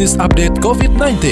bisnis update COVID-19.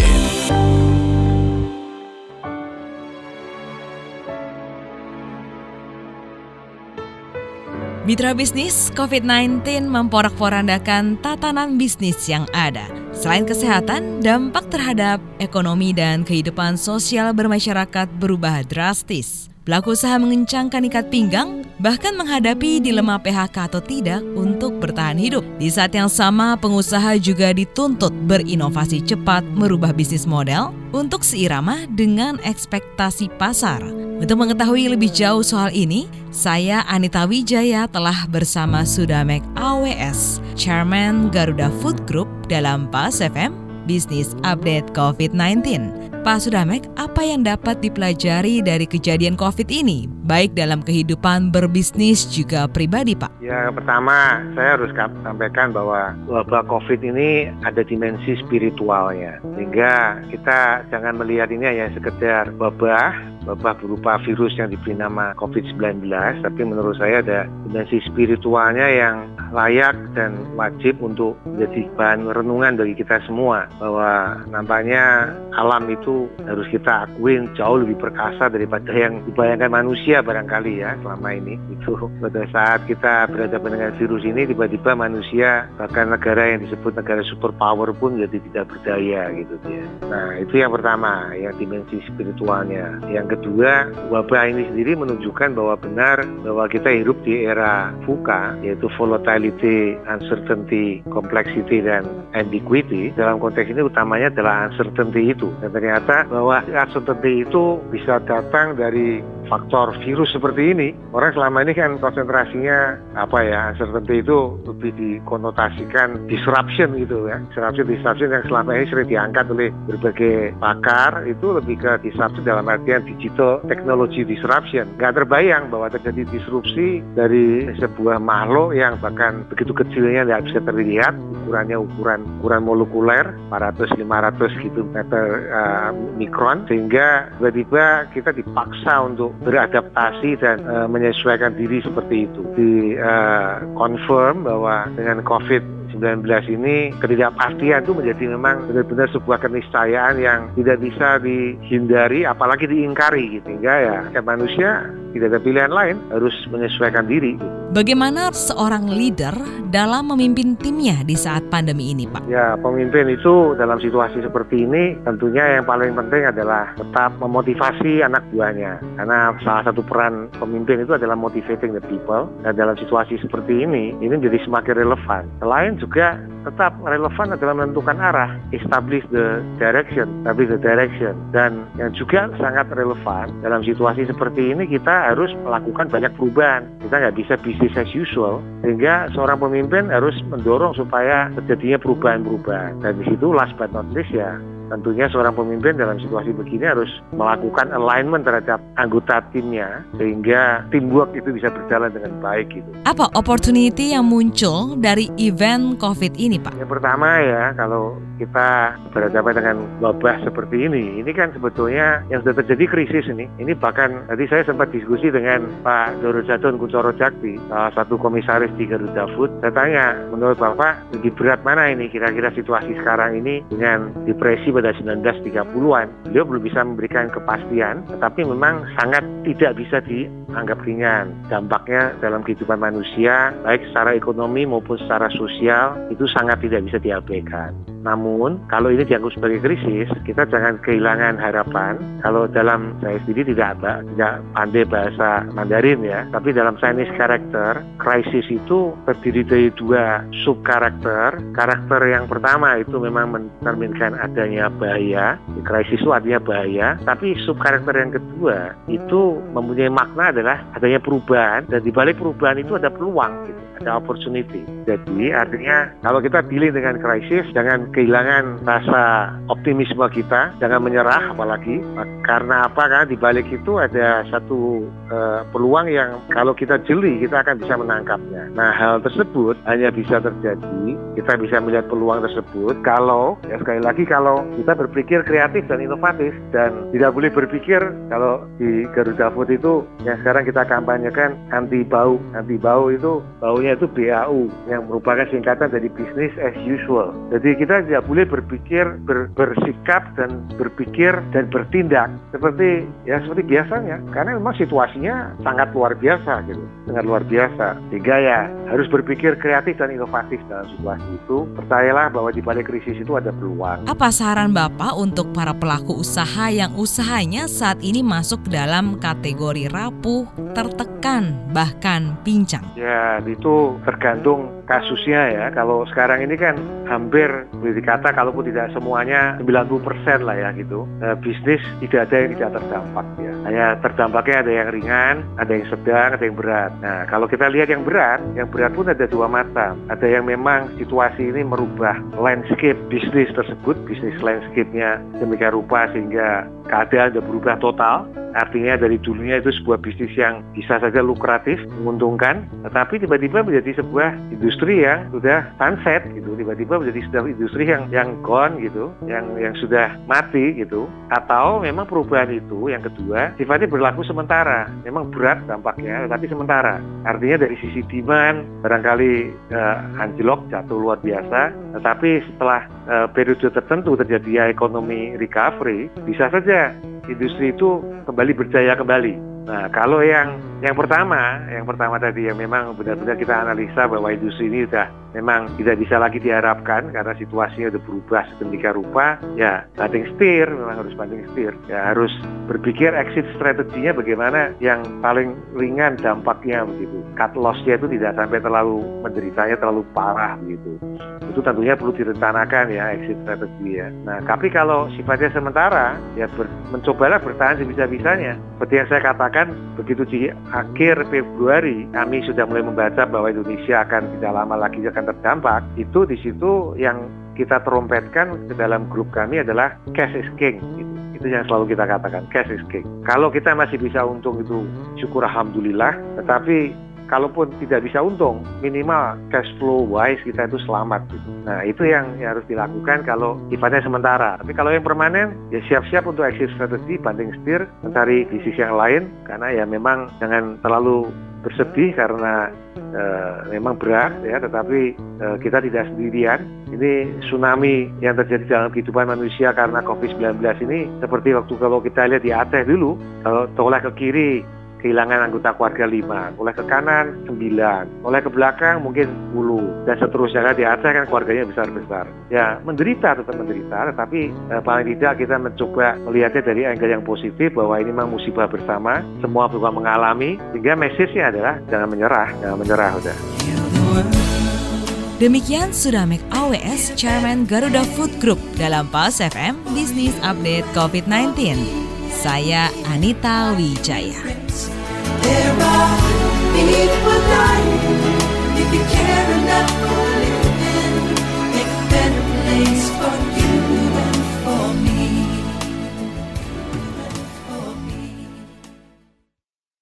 Mitra bisnis, COVID-19 memporak-porandakan tatanan bisnis yang ada. Selain kesehatan, dampak terhadap ekonomi dan kehidupan sosial bermasyarakat berubah drastis. Pelaku usaha mengencangkan ikat pinggang, bahkan menghadapi dilema PHK atau tidak untuk bertahan hidup. Di saat yang sama, pengusaha juga dituntut berinovasi cepat merubah bisnis model untuk seirama dengan ekspektasi pasar. Untuk mengetahui lebih jauh soal ini, saya Anita Wijaya telah bersama Sudamek AWS, Chairman Garuda Food Group dalam PAS FM Business Update COVID-19. Pak Sudamek, apa yang dapat dipelajari dari kejadian COVID ini, baik dalam kehidupan berbisnis juga pribadi, Pak? Ya, pertama saya harus sampaikan bahwa wabah COVID ini ada dimensi spiritualnya, sehingga kita jangan melihat ini hanya sekedar wabah wabah berupa virus yang diberi nama COVID-19, tapi menurut saya ada dimensi spiritualnya yang layak dan wajib untuk menjadi bahan renungan bagi kita semua bahwa nampaknya alam itu harus kita akuin jauh lebih perkasa daripada yang dibayangkan manusia barangkali ya selama ini itu pada saat kita berhadapan dengan virus ini tiba-tiba manusia bahkan negara yang disebut negara superpower pun jadi tidak berdaya gitu ya. Nah itu yang pertama yang dimensi spiritualnya. Yang kedua, wabah ini sendiri menunjukkan bahwa benar bahwa kita hidup di era VUCA, yaitu volatility, uncertainty, complexity, dan ambiguity. Dalam konteks ini utamanya adalah uncertainty itu. Dan ternyata bahwa uncertainty itu bisa datang dari faktor virus seperti ini. Orang selama ini kan konsentrasinya apa ya, uncertainty itu lebih dikonotasikan disruption gitu ya. Disruption, disruption yang selama ini sering diangkat oleh berbagai pakar itu lebih ke disruption dalam artian digital technology disruption. Nggak terbayang bahwa terjadi disrupsi dari sebuah makhluk yang bahkan begitu kecilnya nggak bisa terlihat, ukurannya ukuran ukuran molekuler 400-500 gitu meter uh, mikron, sehingga tiba-tiba kita dipaksa untuk beradaptasi dan uh, menyesuaikan diri seperti itu. Di uh, confirm bahwa dengan COVID 19 ini ketidakpastian itu menjadi memang benar-benar sebuah keniscayaan yang tidak bisa dihindari apalagi diingkari gitu. Sehingga ya manusia tidak ada pilihan lain harus menyesuaikan diri. Bagaimana seorang leader dalam memimpin timnya di saat pandemi ini, Pak? Ya, pemimpin itu dalam situasi seperti ini tentunya yang paling penting adalah tetap memotivasi anak buahnya. Karena salah satu peran pemimpin itu adalah motivating the people. Dan dalam situasi seperti ini, ini menjadi semakin relevan. Selain juga tetap relevan adalah menentukan arah, establish the direction, tapi the direction. Dan yang juga sangat relevan dalam situasi seperti ini kita harus melakukan banyak perubahan. Kita nggak bisa business as usual, sehingga seorang pemimpin harus mendorong supaya terjadinya perubahan-perubahan. Dan di situ last but not least ya tentunya seorang pemimpin dalam situasi begini harus melakukan alignment terhadap anggota timnya sehingga teamwork itu bisa berjalan dengan baik gitu. Apa opportunity yang muncul dari event COVID ini, Pak? Yang pertama ya, kalau kita berhadapan dengan wabah seperti ini, ini kan sebetulnya yang sudah terjadi krisis ini. Ini bahkan tadi saya sempat diskusi dengan Pak Doro Jatun Kuncoro Jakti, salah satu komisaris di Garuda Food. Saya tanya, menurut Bapak lebih berat mana ini kira-kira situasi sekarang ini dengan depresi pada 1930-an. Beliau belum bisa memberikan kepastian, tetapi memang sangat tidak bisa dianggap ringan. Dampaknya dalam kehidupan manusia, baik secara ekonomi maupun secara sosial, itu sangat tidak bisa diabaikan. Namun, kalau ini dianggap sebagai krisis, kita jangan kehilangan harapan. Kalau dalam saya sendiri tidak ada, tidak pandai bahasa Mandarin ya, tapi dalam Chinese character, krisis itu terdiri dari dua sub karakter. Karakter yang pertama itu memang mencerminkan adanya bahaya, krisis itu artinya bahaya, tapi sub karakter yang kedua itu mempunyai makna adalah adanya perubahan dan di balik perubahan itu ada peluang gitu ada opportunity. Jadi artinya kalau kita pilih dengan krisis, jangan kehilangan rasa optimisme kita, jangan menyerah apalagi karena apa kan di balik itu ada satu uh, peluang yang kalau kita jeli kita akan bisa menangkapnya. Nah hal tersebut hanya bisa terjadi kita bisa melihat peluang tersebut kalau ya sekali lagi kalau kita berpikir kreatif dan inovatif dan tidak boleh berpikir kalau di Garuda Food itu yang sekarang kita kampanyekan anti bau anti bau itu baunya itu BAU yang merupakan singkatan dari business as usual. Jadi kita tidak boleh berpikir ber, bersikap dan berpikir dan bertindak seperti ya seperti biasanya. Karena memang situasinya sangat luar biasa gitu sangat luar biasa. Sehingga ya harus berpikir kreatif dan inovatif dalam situasi itu. Percayalah bahwa di balik krisis itu ada peluang. Apa saran Bapak untuk para pelaku usaha yang usahanya saat ini masuk dalam kategori rapuh tertekan bahkan pincang. Ya itu tergantung kasusnya ya. Kalau sekarang ini kan hampir boleh dikata kalaupun tidak semuanya 90% lah ya gitu. E, bisnis tidak ada yang tidak terdampak ya. Hanya terdampaknya ada yang ringan ada yang sedang ada yang berat. Nah kalau kita lihat yang berat yang berat pun ada dua macam ada yang memang situasi ini merubah landscape bisnis tersebut bisnis landscape-nya demikian rupa sehingga keadaan sudah berubah total Artinya dari dulunya itu sebuah bisnis yang bisa saja lukratif, menguntungkan, tetapi tiba-tiba menjadi sebuah industri yang sudah sunset gitu, tiba-tiba menjadi sebuah industri yang yang gone gitu, yang yang sudah mati gitu. Atau memang perubahan itu yang kedua sifatnya berlaku sementara, memang berat dampaknya, tetapi sementara. Artinya dari sisi demand barangkali uh, anjlok jatuh luar biasa, tetapi setelah uh, periode tertentu terjadi ekonomi recovery, bisa saja industri itu kembali berjaya kembali. Nah, kalau yang yang pertama, yang pertama tadi yang memang benar-benar kita analisa bahwa industri ini sudah memang tidak bisa lagi diharapkan karena situasinya sudah berubah sedemikian rupa, ya banting setir, memang harus banting setir. Ya harus berpikir exit strateginya bagaimana yang paling ringan dampaknya begitu. Cut loss-nya itu tidak sampai terlalu menderitanya terlalu parah begitu. Itu tentunya perlu direncanakan ya exit strategi ya. Nah, tapi kalau sifatnya sementara, ya ber, mencobalah bertahan sebisa-bisanya. Seperti yang saya katakan kan begitu di akhir Februari kami sudah mulai membaca bahwa Indonesia akan tidak lama lagi akan terdampak, itu di situ yang kita terompetkan ke dalam grup kami adalah cash is king. Gitu. Itu yang selalu kita katakan, cash is king. Kalau kita masih bisa untung itu syukur alhamdulillah, tetapi kalaupun tidak bisa untung, minimal cash flow wise kita itu selamat. Gitu. Nah itu yang, harus dilakukan kalau sifatnya sementara. Tapi kalau yang permanen, ya siap-siap untuk exit strategi, banding setir, mencari bisnis yang lain, karena ya memang jangan terlalu bersedih karena e, memang berat ya, tetapi e, kita tidak sendirian. Ini tsunami yang terjadi dalam kehidupan manusia karena COVID-19 ini seperti waktu kalau kita lihat di Aceh dulu, kalau toleh ke kiri kehilangan anggota keluarga lima, oleh ke kanan sembilan, oleh ke belakang mungkin sepuluh, dan seterusnya kan di Aceh kan keluarganya besar-besar. Ya menderita tetap menderita, tetapi eh, paling tidak kita mencoba melihatnya dari angle yang positif bahwa ini memang musibah bersama, semua juga mengalami, sehingga message-nya adalah jangan menyerah, jangan menyerah udah. Demikian sudah make AWS Chairman Garuda Food Group dalam PAS FM Business Update COVID-19. Saya Anita Wijaya.